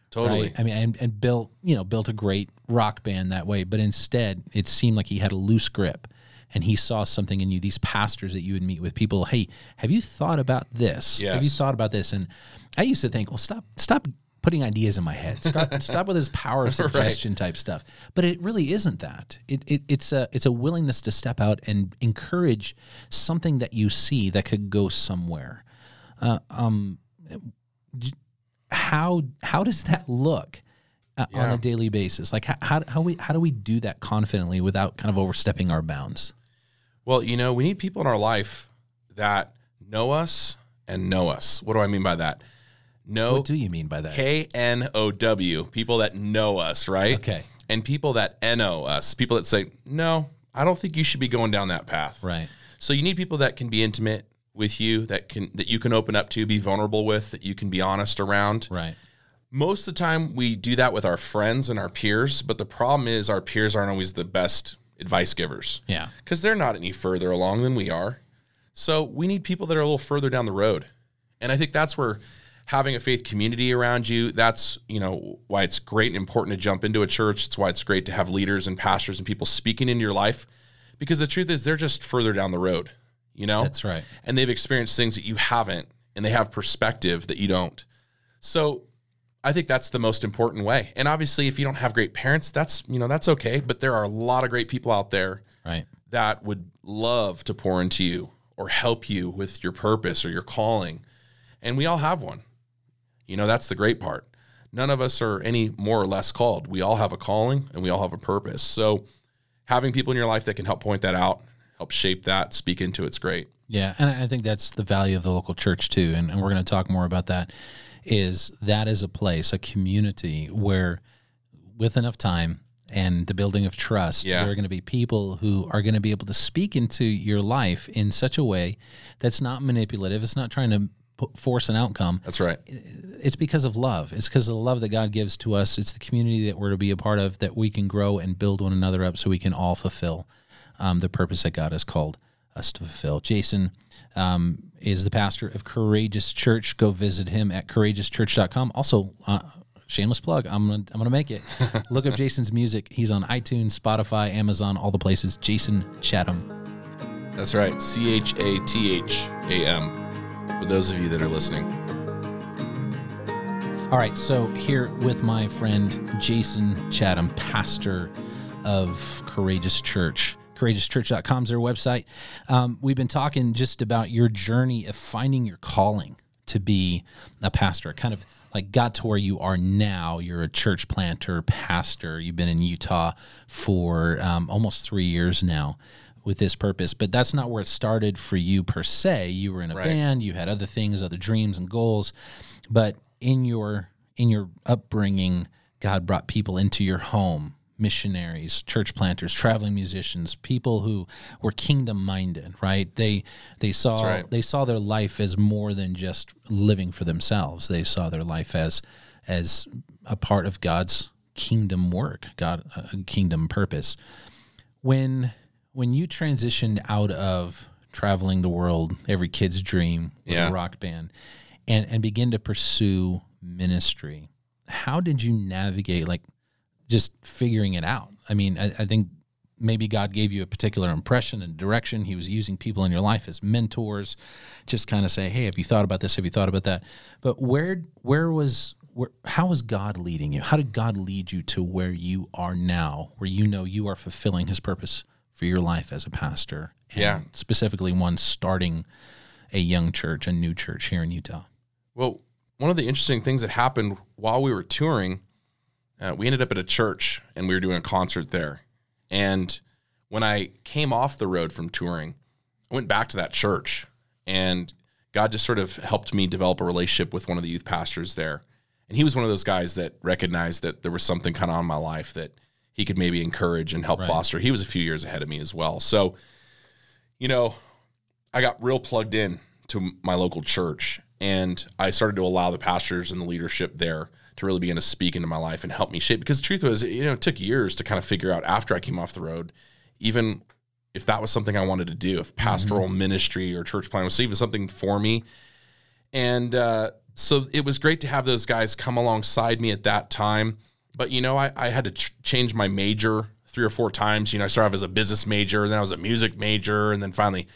totally Right? I mean, and, and built, you know, built a great rock band that way. But instead, it seemed like he had a loose grip and he saw something in you. These pastors that you would meet with people, hey, have you thought about this? Yes. Have you thought about this? And I used to think, well, stop, stop putting ideas in my head. Stop, stop with this power of suggestion type stuff. But it really isn't that. It, it, it's a it's a willingness to step out and encourage something that you see that could go somewhere. Uh, um, how how does that look uh, on a daily basis? Like how, how how we how do we do that confidently without kind of overstepping our bounds? well you know we need people in our life that know us and know us what do i mean by that know What do you mean by that? K N O W, people that know us, right? Okay. And people that know us, people that say, no, I don't think you should be going down that path. Right. So you need people that can be intimate with you, that can that you can open up to, be vulnerable with, that you can be honest around. Right. Most of the time we do that with our friends and our peers, but the problem is our peers aren't always the best advice givers Yeah. because they're not any further along than we are. So we need people that are a little further down the road. And I think that's where having a faith community around you, that's, you know, why it's great and important to jump into a church. It's why it's great to have leaders and pastors and people speaking into your life because the truth is they're just further down the road, you know? That's right. And they've experienced things that you haven't and they have perspective that you don't. So I think that's the most important way. And obviously if you don't have great parents, that's, you know, that's okay, but there are a lot of great people out there Right. that would love to pour into you or help you with your purpose or your calling. And we all have one. You know, that's the great part. None of us are any more or less called. We all have a calling and we all have a purpose. So having people in your life that can help point that out, help shape that, speak into it's great. Yeah, and I think that's the value of the local church too, and, and we're going to talk more about that. Is that is a place, a community where, with enough time and the building of trust, Yeah. there are going to be people who are going to be able to speak into your life in such a way that's not manipulative. It's not trying to force an outcome. That's right. It's because of love. It's because of the love that God gives to us. It's the community that we're to be a part of that we can grow and build one another up so we can all fulfill um, the purpose that God has called us to fulfill. Jason um, is the pastor of Courageous Church. Go visit him at courageouschurch.com. Also, uh, shameless plug. I'm gonna I'm gonna make it. Look up Jason's music. He's on iTunes, Spotify, Amazon, all the places. Jason Chatham. That's right. C H A T H A M. For those of you that are listening. All right, so here with my friend Jason Chatham, pastor of Courageous Church. CourageousChurch.com is their website. Um, we've been talking just about your journey of finding your calling to be a pastor, kind of like got to where you are now. You're a church planter, pastor. You've been in Utah for um, almost three years now with this purpose, but that's not where it started for you per se. You were in a Right. band, you had other things, other dreams and goals, but in your in your upbringing, God brought people into your home, missionaries, church planters, traveling musicians, people who were kingdom minded, right? They they saw right. they saw their life as more than just living for themselves. They saw their life as as a part of God's kingdom work, God a kingdom purpose. When when you transitioned out of traveling the world, every kid's dream with Yeah. a rock band, and and begin to pursue ministry, how did you navigate like just figuring it out? I mean, I, I think maybe God gave you a particular impression and direction. He was using people in your life as mentors, just kind of say, "Hey, have you thought about this? Have you thought about that?" But where where was where, how was God leading you? How did God lead you to where you are now, where you know you are fulfilling His purpose for your life as a pastor? And Yeah. specifically one starting a young church, a new church here in Utah. Well, one of the interesting things that happened while we were touring, uh, we ended up at a church and we were doing a concert there. And when I came off the road from touring, I went back to that church and God just sort of helped me develop a relationship with one of the youth pastors there. And he was one of those guys that recognized that there was something kind of on my life that he could maybe encourage and help Right. foster. He was a few years ahead of me as well. So, you know, I got real plugged in to my local church and I started to allow the pastors and the leadership there to really begin to speak into my life and help me shape because the truth was you know it took years to kind of figure out after I came off the road even if that was something I wanted to do if pastoral ministry or church plan was even something for me and uh, so it was great to have those guys come alongside me at that time but you know I, I had to ch- change my major three or four times you know I started off as a business major then I was a music major and then finally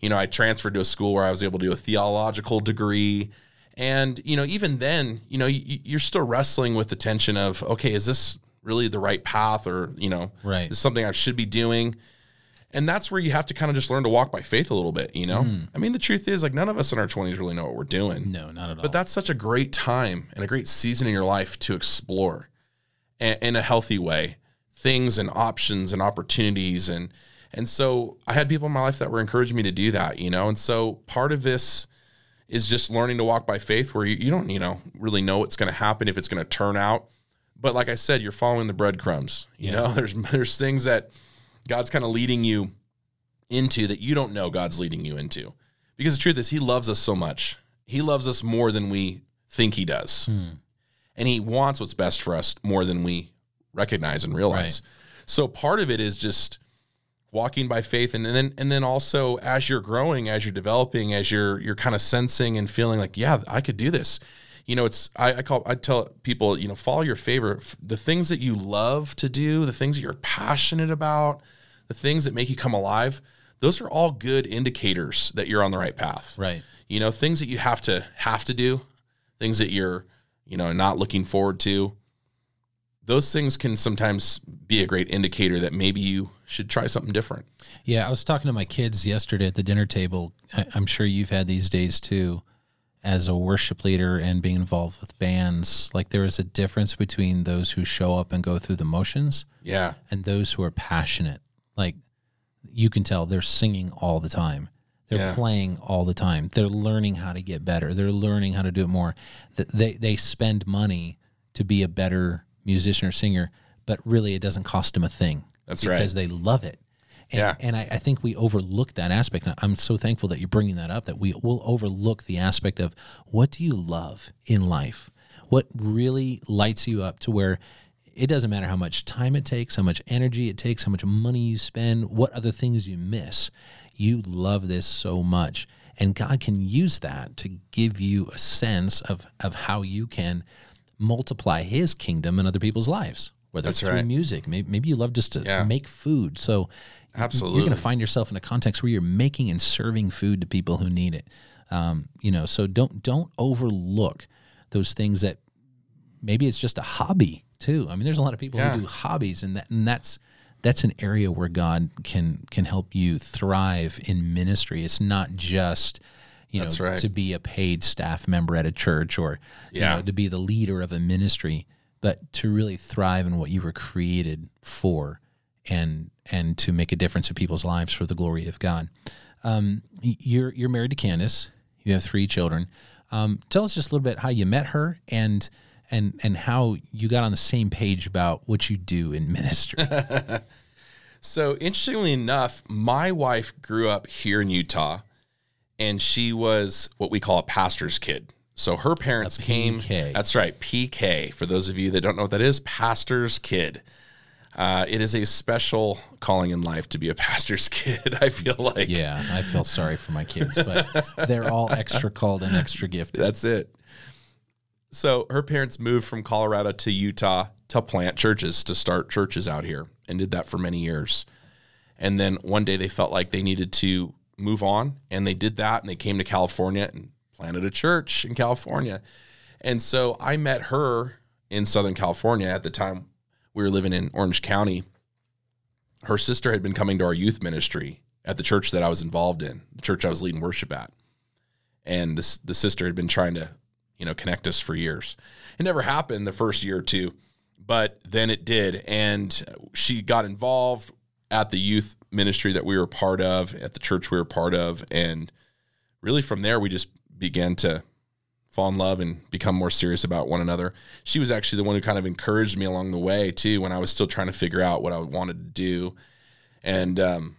you know, I transferred to a school where I was able to do a theological degree. And, you know, even then, you know, you, you're still wrestling with the tension of, okay, is this really the right path or, you know, Right. is something I should be doing? And that's where you have to kind of just learn to walk by faith a little bit, you know? Mm. I mean, the truth is, like, none of us in our 20s really know what we're doing. No, not at all. But that's such a great time and a great season in your life to explore a- in a healthy way things and options and opportunities and and so I had people in my life that were encouraging me to do that, you know. And so part of this is just learning to walk by faith where you, you don't, you know, really know what's going to happen if it's going to turn out. But like I said, you're following the breadcrumbs. You know, there's there's things that God's kind of leading you into that you don't know God's leading you into. Because the truth is he loves us so much. He loves us more than we think he does. Hmm. And he wants what's best for us more than we recognize and realize. So part of it is just walking by faith and, then and then also as you're growing, as you're developing, as you're you're kind of sensing and feeling like, yeah, I could do this. You know, it's I, I call I tell people, you know, follow your favorite the things that you love to do, the things that you're passionate about, the things that make you come alive. Those are all good indicators that you're on the right path right. you know things that you have to have to do things that you're you know not looking forward to those things can sometimes be a great indicator that maybe you should try something different Yeah, I was talking to my kids yesterday at the dinner table. I'm sure you've had these days too, as a worship leader and being involved with bands. Like there is a difference between those who show up and go through the motions yeah and those who are passionate. Like you can tell they're singing all the time. They're Yeah. playing all the time. They're learning how to get better. They're learning how to do it more. Th- They they spend money to be a better musician or singer, but really it doesn't cost them a thing. That's because right. they love it. And, Yeah. and I, I think we overlook that aspect. And I'm so thankful that you're bringing that up. That we will overlook the aspect of what do you love in life? What really lights you up to where it doesn't matter how much time it takes, how much energy it takes, how much money you spend, what other things you miss. You love this so much. And God can use that to give you a sense of, of how you can multiply his kingdom in other people's lives, whether That's it's through music. Maybe, maybe you love just to Yeah. make food. So Absolutely. you're going to find yourself in a context where you're making and serving food to people who need it. Um, you know, so don't don't overlook those things that maybe it's just a hobby too. I mean, there's a lot of people Yeah. who do hobbies, and that and that's that's an area where God can can help you thrive in ministry. It's not just you know right. to be a paid staff member at a church or you Yeah. know to be the leader of a ministry, but to really thrive in what you were created for and and to make a difference in people's lives for the glory of God. Um, you're you're married to Candace. You have three children. Um, tell us just a little bit how you met her and and and how you got on the same page about what you do in ministry. So interestingly enough, my wife grew up here in Utah, and she was what we call a pastor's kid. So her parents came. PK. That's right, PK. For those of you that don't know what that is, pastor's kid. Uh, it is a special calling in life to be a pastor's kid. I feel like. yeah, I feel sorry for my kids, but they're all extra called and extra gifted. That's it. So her parents moved from Colorado to Utah to plant churches, to start churches out here, and did that for many years. And then one day they felt like they needed to move on, and they did that, and they came to California and planted a church in California. And so I met her in Southern California at the time we were living in Orange County. Her sister had been coming to our youth ministry at the church that I was involved in, the church I was leading worship at and this the sister had been trying to you know connect us for years. It never happened the first year or two but then it did. And she got involved at the youth ministry that we were part of at the church we were part of. And really from there we just began to fall in love and become more serious about one another. She was actually the one who kind of encouraged me along the way too when i was still trying to figure out what i wanted to do. And um,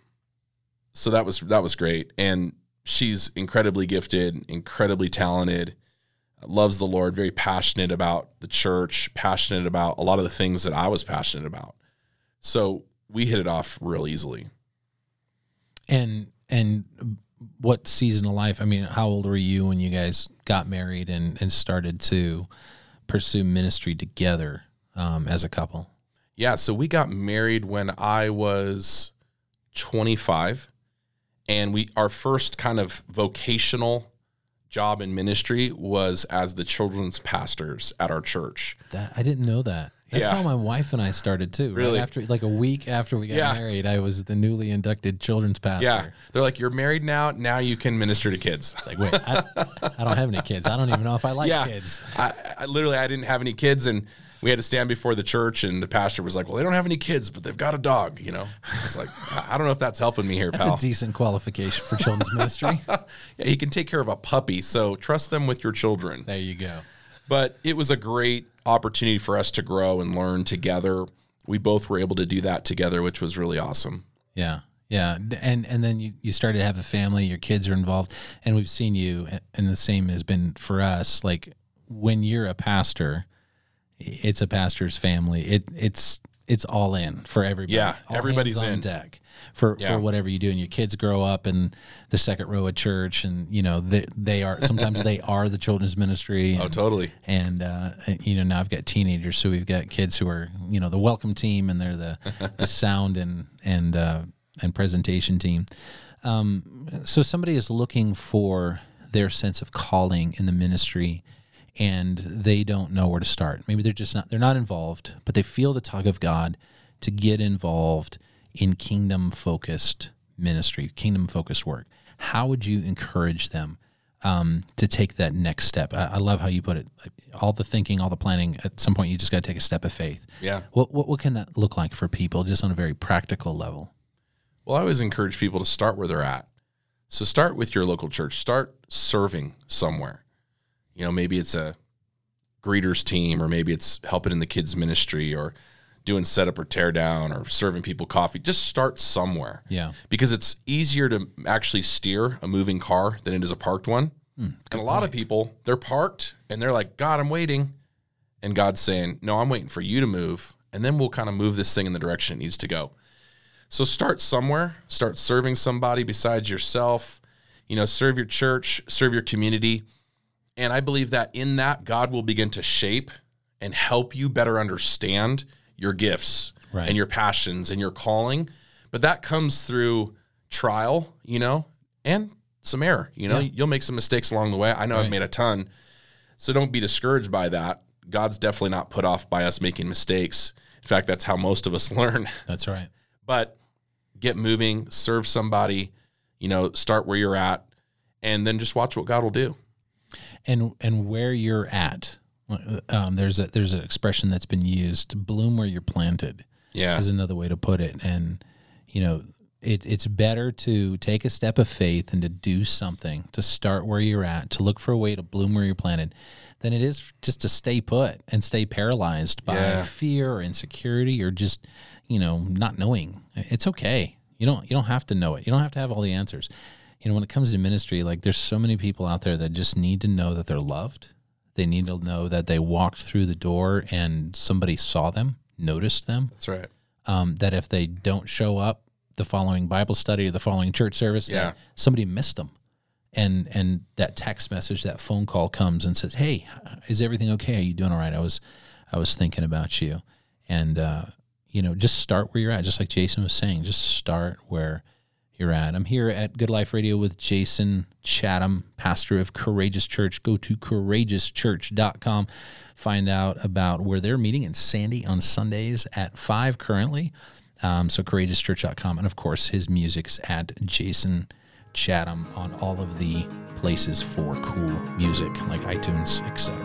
so that was that was great. And she's incredibly gifted incredibly talented loves the lord very passionate about the church passionate about a lot of the things that i was passionate about so we hit it off real easily And and what season of life? I mean, how old were you when you guys got married and and started to pursue ministry together um, as a couple? yeah so we got married when i was 25 and we our first kind of vocational job in ministry was as the children's pastors at our church That I didn't know that. That's Yeah. how my wife and I started too. right? Really? After like a week after we got Yeah. married, I was the newly inducted children's pastor. yeah they're like you're married now now you can minister to kids It's like, wait, I, I don't have any kids. I don't even know if I like yeah. kids. I, I literally I didn't have any kids and we had to stand before the church and the pastor was like, "Well, they don't have any kids, but they've got a dog." You know, it's like I don't know if that's helping me here, That's pal. a decent qualification for children's ministry. yeah, he can take care of a puppy, so trust them with your children. There you go. But it was a great opportunity for us to grow and learn together. We both were able to do that together, which was really awesome. Yeah. Yeah. And and then you, you started to have a family, your kids are involved. And we've seen you and the same has been for us. Like when you're a pastor, it's a pastor's family. It it's it's all in for everybody. Yeah, All everybody's in. deck for, Yeah. for whatever you do. And your kids grow up in the second row of church and you know, they they are sometimes they are the children's ministry. And, Oh, totally. and uh, you know now I've got teenagers, so we've got kids who are you know the welcome team, and they're the the sound and and uh, and presentation team. Um, so somebody is looking for their sense of calling in the ministry, and they don't know where to start. Maybe they're just not they're not involved, but they feel the tug of God to get involved in kingdom focused ministry, kingdom focused work. How would you encourage them? um, to take that next step. I, I love how you put it. All the thinking, all the planning. At some point, you just got to take a step of faith. Yeah. What, what what can that look like for people, just on a very practical level? Well, I always encourage people to start where they're at. So start with your local church. Start serving somewhere. You know, maybe it's a greeters team, or maybe it's helping in the kids' ministry, or doing setup or tear down, or serving people coffee. Just start somewhere. Yeah, Because it's easier to actually steer a moving car than it is a parked one. Hmm, and a lot of people, they're parked and they're like, God, I'm waiting. And God's saying, No, I'm waiting for you to move and then we'll kind of move this thing in the direction it needs to go. So start somewhere, start serving somebody besides yourself, you know, serve your church, serve your community. And I believe that in that, God will begin to shape and help you better understand your gifts Right. and your passions and your calling. But that comes through trial, you know, and some error. You know, Yeah. you'll make some mistakes along the way. I know Right. I've made a ton. So don't be discouraged by that. God's definitely not put off by us making mistakes. In fact, that's how most of us learn. That's right. But get moving, serve somebody, you know, start where you're at, and then just watch what God will do. And and where you're at. Um, there's a there's an expression that's been used: "Bloom where you're planted." Yeah. is another way to put it. And you know, it, it's better to take a step of faith and to do something to start where you're at, to look for a way to bloom where you're planted, than it is just to stay put and stay paralyzed by Yeah. fear or insecurity or just you know not knowing. It's okay. You don't you don't have to know it. You don't have to have all the answers. You know, when it comes to ministry, like there's so many people out there that just need to know that they're loved. They need to know that they walked through the door and somebody saw them, noticed them, That's right. um, that if they don't show up the following Bible study or the following church service, Yeah. somebody missed them. And and that text message, that phone call comes and says, "Hey, is everything okay? Are you doing all right? I was I was thinking about you." And uh, you know, just start where you're at, just like Jason was saying. Just start where you're at. I'm here at Good Life Radio with Jason Chatham, pastor of Courageous Church. Go to courageouschurch.com. Find out about where they're meeting in Sandy on Sundays at 5 currently. Um, so courageouschurch.com. And of course, his music's at Jason Chatham on all of the places for cool music like iTunes, etc.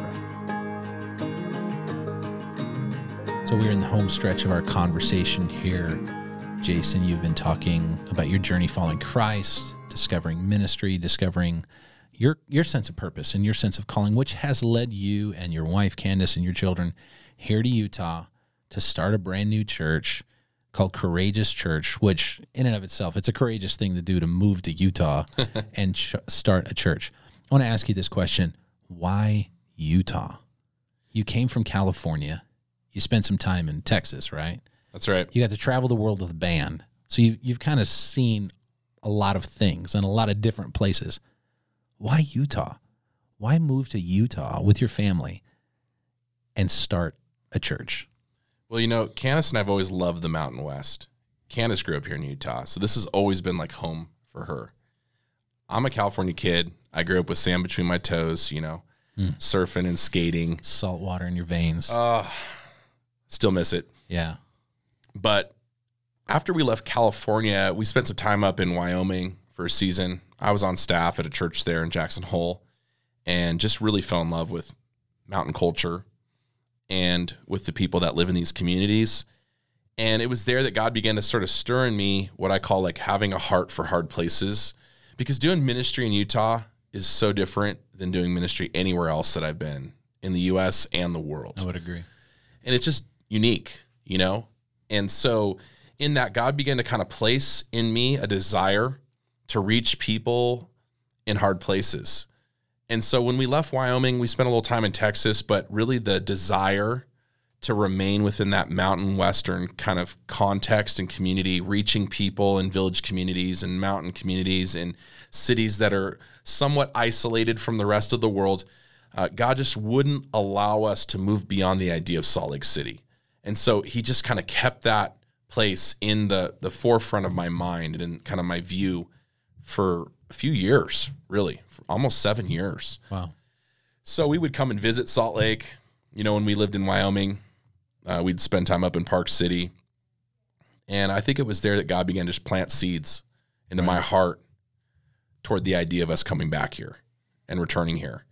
So we're in the home stretch of our conversation here. Jason, you've been talking about your journey following Christ, discovering ministry, discovering your your sense of purpose and your sense of calling, which has led you and your wife Candace and your children here to Utah to start a brand new church called Courageous Church, which in and of itself, it's a courageous thing to do to move to Utah and ch- start a church. I want to ask you this question: Why Utah? You came from California. You spent some time in Texas, right? That's right. You got to travel the world with a band. So you, you've kind of seen a lot of things and a lot of different places. Why Utah? Why move to Utah with your family and start a church? Well, you know, Candace and I've always loved the Mountain West. Candace grew up here in Utah, so this has always been like home for her. I'm a California kid. I grew up with sand between my toes, you know, surfing and skating. Salt water in your veins. Uh, still miss it. yeah. But after we left California, we spent some time up in Wyoming for a season. I was on staff at a church there in Jackson Hole and just really fell in love with mountain culture and with the people that live in these communities. And it was there that God began to sort of stir in me what I call like having a heart for hard places. Because doing ministry in Utah is so different than doing ministry anywhere else that I've been in the US and the world I would agree. and it's just unique, you know? And so in that God began to kind of place in me a desire to reach people in hard places. And so when we left Wyoming, we spent a little time in Texas, but really the desire to remain within that mountain western kind of context and community, reaching people in village communities and mountain communities and cities that are somewhat isolated from the rest of the world. Uh, God just wouldn't allow us to move beyond the idea of Salt Lake City. And so he just kind of kept that place in the the forefront of my mind and in kind of my view for a few years, really, for almost seven years. Wow. So we would come and visit Salt Lake. You know, when we lived in Wyoming, uh, we'd spend time up in Park City. And I think it was there that God began to just plant seeds into my heart toward the idea of us coming back here and returning here.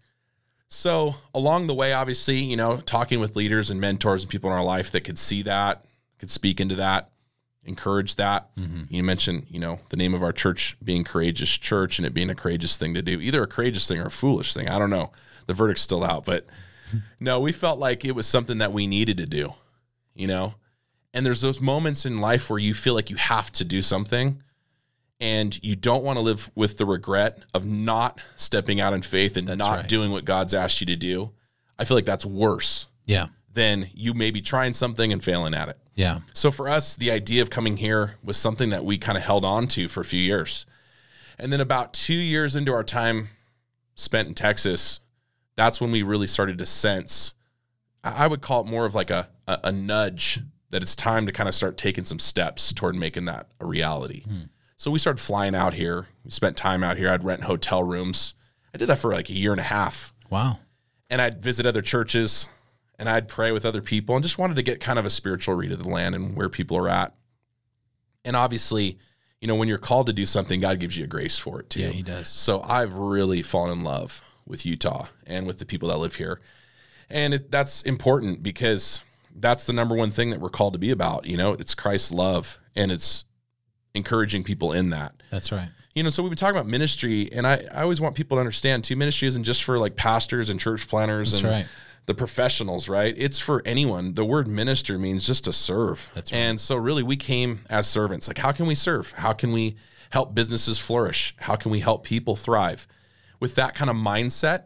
So along the way, obviously, you know, talking with leaders and mentors and people in our life that could see that, could speak into that, encourage that. Mm-hmm. You mentioned, you know, the name of our church being Courageous Church and it being a courageous thing to do, either a courageous thing or a foolish thing. I don't know. The verdict's still out, but no, we felt like it was something that we needed to do, you know? And there's those moments in life where you feel like you have to do something and you don't want to live with the regret of not stepping out in faith and not right. doing what God's asked you to do. I feel like that's worse Yeah. than you maybe trying something and failing at it. Yeah. So for us, the idea of coming here was something that we kind of held on to for a few years. And then about two years into our time spent in Texas, that's when we really started to sense, I would call it more of like a, a, a nudge that it's time to kind of start taking some steps toward making that a reality. Hmm. So we started flying out here. We spent time out here. I'd rent hotel rooms. I did that for like a year and a half Wow. and I'd visit other churches and I'd pray with other people and just wanted to get kind of a spiritual read of the land and where people are at. And obviously, you know, when you're called to do something, God gives you a grace for it too. Yeah, he does. So I've really fallen in love with Utah and with the people that live here. And it, that's important because that's the number one thing that we're called to be about. You know, it's Christ's love and it's encouraging people in that That's right. you know, so we've been talking about ministry, and I, I always want people to understand too. Ministry isn't just for like pastors and church planters That's and right. the professionals, right? It's for anyone. The word minister means just to serve. That's right. And so, really, we came as servants. Like, how can we serve? How can we help businesses flourish? How can we help people thrive? With that kind of mindset,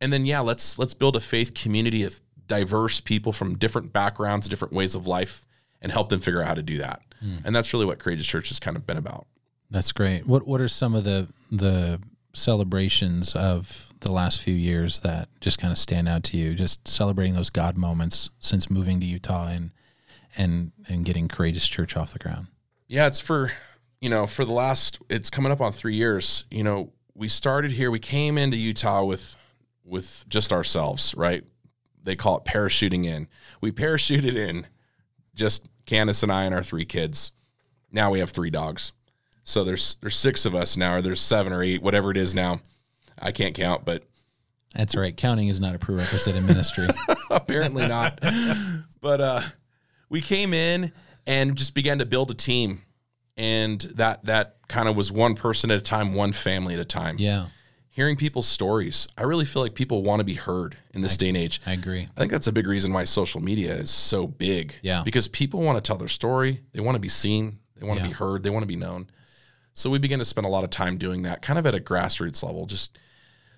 and then yeah, let's let's build a faith community of diverse people from different backgrounds, different ways of life, and help them figure out how to do that. Hmm. And that's really what Courageous Church has kind of been about. That's great. What What are some of the the celebrations of the last few years that just kind of stand out to you? Just celebrating those God moments since moving to Utah and and and getting Courageous Church off the ground. Yeah, it's for you know for the last. It's coming up on three years. You know, we started here. We came into Utah with with just ourselves, right? They call it parachuting in. We parachuted in, just Candace and I and our three kids. Now we have three dogs. So there's there's six of us now, or there's seven or eight, whatever it is now. I can't count, but That's right. Counting is not a prerequisite in ministry. apparently not. but uh, we came in and just began to build a team, and that that kind of was one person at a time, one family at a time. yeah, Hearing people's stories, I really feel like people want to be heard in this day and age. I agree. I think that's a big reason why social media is so big. Yeah. Because people want to tell their story. They want to be seen. They want to be heard. They want to be known. So we began to spend a lot of time doing that, kind of at a grassroots level, just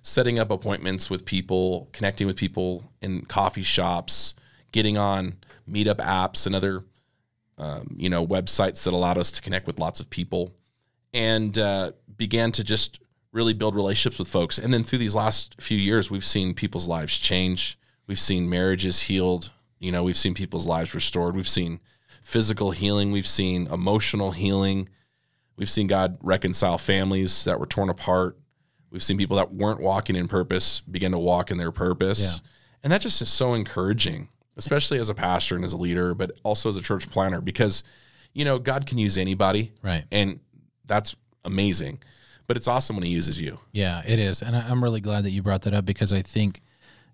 setting up appointments with people, connecting with people in coffee shops, getting on meetup apps and other, um, you know, websites that allowed us to connect with lots of people, and uh, began to just really build relationships with folks. And then through these last few years, we've seen people's lives change. We've seen marriages healed. You know, we've seen people's lives restored. We've seen physical healing. We've seen emotional healing. We've seen God reconcile families that were torn apart. We've seen people that weren't walking in purpose begin to walk in their purpose. Yeah. And that just is so encouraging, especially as a pastor and as a leader, but also as a church planter, because, you know, God can use anybody. Right. And that's amazing. But it's awesome when he uses you. Yeah, it is, and I, I'm really glad that you brought that up because I think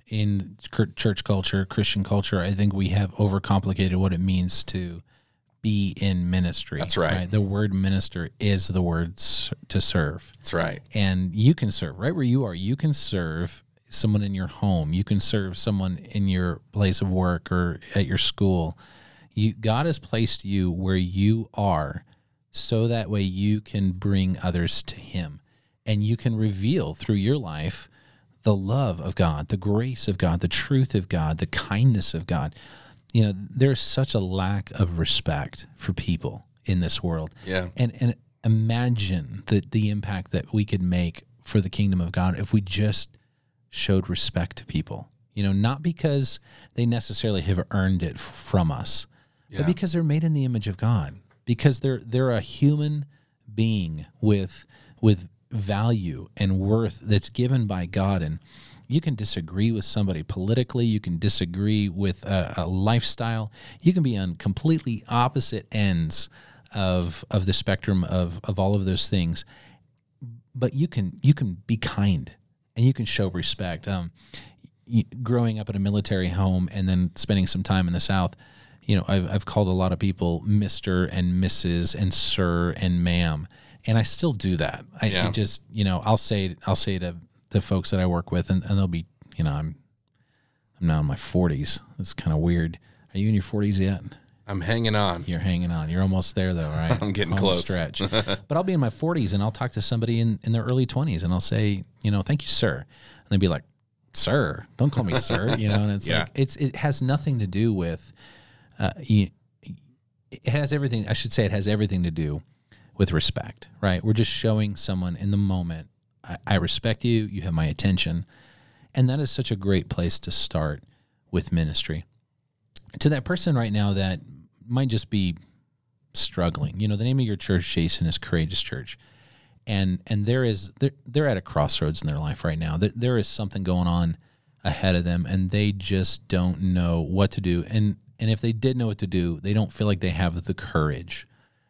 in church culture, Christian culture, I think we have overcomplicated what it means to be in ministry. That's right. right? The word minister is the word s- to serve, That's right. and you can serve right where you are. You can serve someone in your home. You can serve someone in your place of work or at your school. You God has placed you where you are so that way you can bring others to him and you can reveal through your life the love of God, the grace of God, the truth of God, the kindness of God. You know, there's such a lack of respect for people in this world. Yeah. And and imagine the the impact that we could make for the kingdom of God if we just showed respect to people. You know, not because they necessarily have earned it from us, Yeah. but because they're made in the image of God. Because they're they're a human being with with value and worth that's given by God. And you can disagree with somebody politically. You can disagree with a, a lifestyle. You can be on completely opposite ends of of the spectrum of of all of those things. But you can you can be kind and you can show respect. Um, growing up in a military home and then spending some time in the South, you know, I've I've called a lot of people Mister and Mrs. and Sir and Ma'am, and I still do that. I, I just you know I'll say I'll say to the folks that I work with, and, and they'll be you know I'm I'm now in my 40s. It's kind of weird. Are you in your 40s yet? I'm hanging on. You're hanging on. You're almost there, though, right? I'm getting Home close. Stretch. but I'll be in my 40s and I'll talk to somebody in, in their early 20s and I'll say, you know, thank you, sir. And they'd be like, sir, don't call me sir. You know, and it's Yeah. like it's it has nothing to do with. Uh, it has everything. I should say it has everything to do with respect, right? We're just showing someone in the moment. I, I respect you. You have my attention, and that is such a great place to start with ministry. To that person right now that might just be struggling. You know, the name of your church, Jason, is Courageous Church and and there is they're, they're at a crossroads in their life right now there, there is something going on ahead of them and they just don't know what to do. And and if they did know what to do they don't feel like they have the courage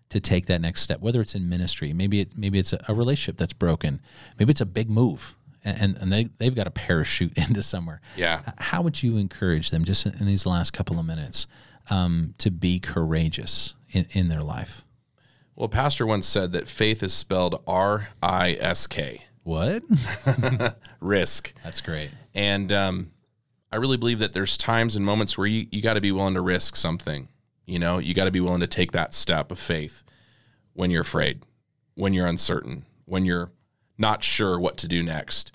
to take that next step whether it's in ministry. Maybe it maybe it's a, a relationship that's broken. Maybe it's a big move and and they, they've got a parachute into somewhere. Yeah. how would you encourage them just in these last couple of minutes um, to be courageous in, in their life? Well, pastor once said that faith is spelled R I S K, what risk. that's great And um, I really believe that there's times and moments where you, you got to be willing to risk something. You know, you got to be willing to take that step of faith when you're afraid, when you're uncertain, when you're not sure what to do next.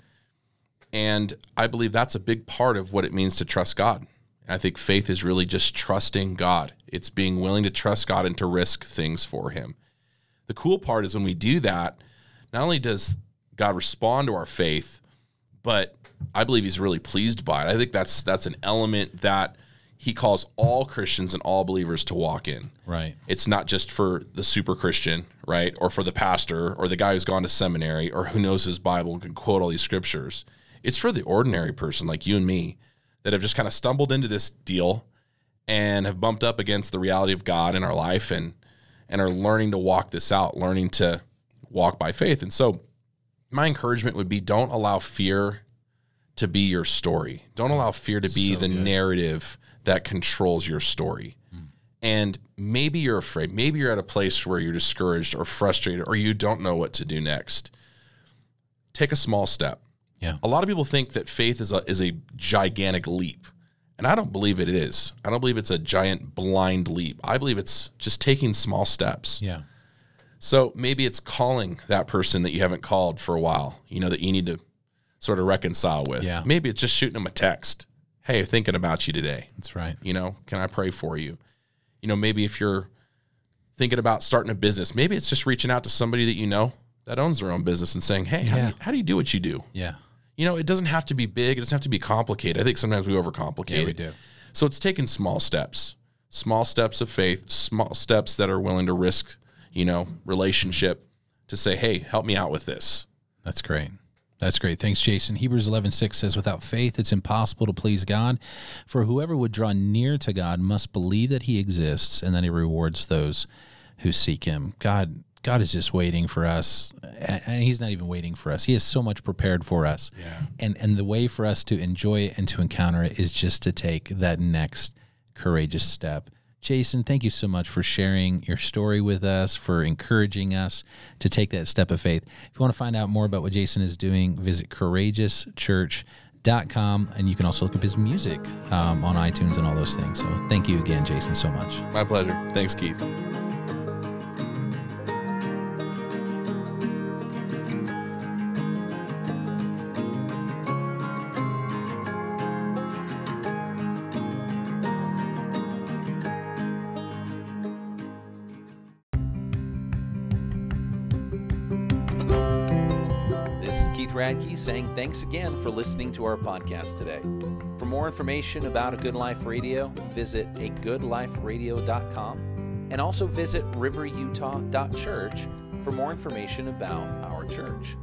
And I believe that's a big part of what it means to trust God. I think faith is really just trusting God. It's being willing to trust God and to risk things for Him. The cool part is when we do that, not only does God respond to our faith, but I believe he's really pleased by it. I think that's that's an element that he calls all Christians and all believers to walk in. right It's not just for the super Christian, right? Or for the pastor or the guy who's gone to seminary or who knows his Bible and can quote all these scriptures. It's for the ordinary person like you and me that have just kind of stumbled into this deal and have bumped up against the reality of God in our life and and are learning to walk this out, learning to walk by faith. And so my encouragement would be don't allow fear to be your story. Don't allow fear to be So the good. narrative that controls your story. Mm. And maybe you're afraid. Maybe you're at a place where you're discouraged or frustrated or you don't know what to do next. Take a small step. Yeah. A lot of people think that faith is a is a gigantic leap. And I don't believe it is. I don't believe it's a giant blind leap. I believe it's just taking small steps. Yeah. So maybe it's calling that person that you haven't called for a while, you know, that you need to sort of reconcile with. Yeah. Maybe it's just shooting them a text. Hey, thinking about you today. That's right. You know, can I pray for you? You know, maybe if you're thinking about starting a business, maybe it's just reaching out to somebody that you know that owns their own business and saying, Hey, how, do you, how do you do what you do? Yeah. You know, it doesn't have to be big. It doesn't have to be complicated. I think sometimes we overcomplicate Yeah, we it. do. So it's taking small steps, small steps of faith, small steps that are willing to risk, you know, relationship to say, hey, help me out with this. That's great. That's great. Thanks, Jason. Hebrews 11, 6 says, Without faith, it's impossible to please God. For whoever would draw near to God must believe that he exists and that he rewards those who seek him. God, God is just waiting for us. And he's not even waiting for us. He has so much prepared for us. Yeah. And and the way for us to enjoy it and to encounter it is just to take that next courageous step. Jason, thank you so much for sharing your story with us, for encouraging us to take that step of faith. If you want to find out more about what Jason is doing, visit courageouschurch.com and you can also look up his music um, on iTunes and all those things. So thank you again, Jason, so much. My pleasure. Thanks, Keith. Saying thanks again for listening to our podcast today. For more information about A Good Life Radio, visit agoodliferadio.com and also visit riverutah.church for more information about our church.